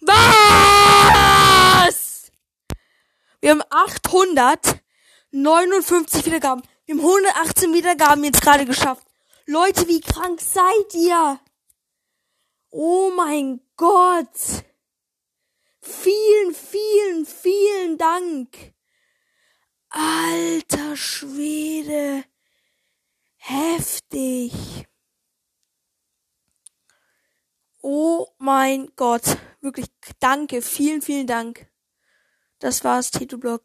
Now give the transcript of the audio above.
Was? Wir haben 859 Wiedergaben. Wir haben 118 Wiedergaben jetzt gerade geschafft. Leute, wie krank seid ihr? Oh mein Gott. Vielen, vielen, vielen Dank. Alter Schwede. Heftig. Oh mein Gott. Wirklich danke. Vielen, vielen Dank. Das war's, Tito Blog.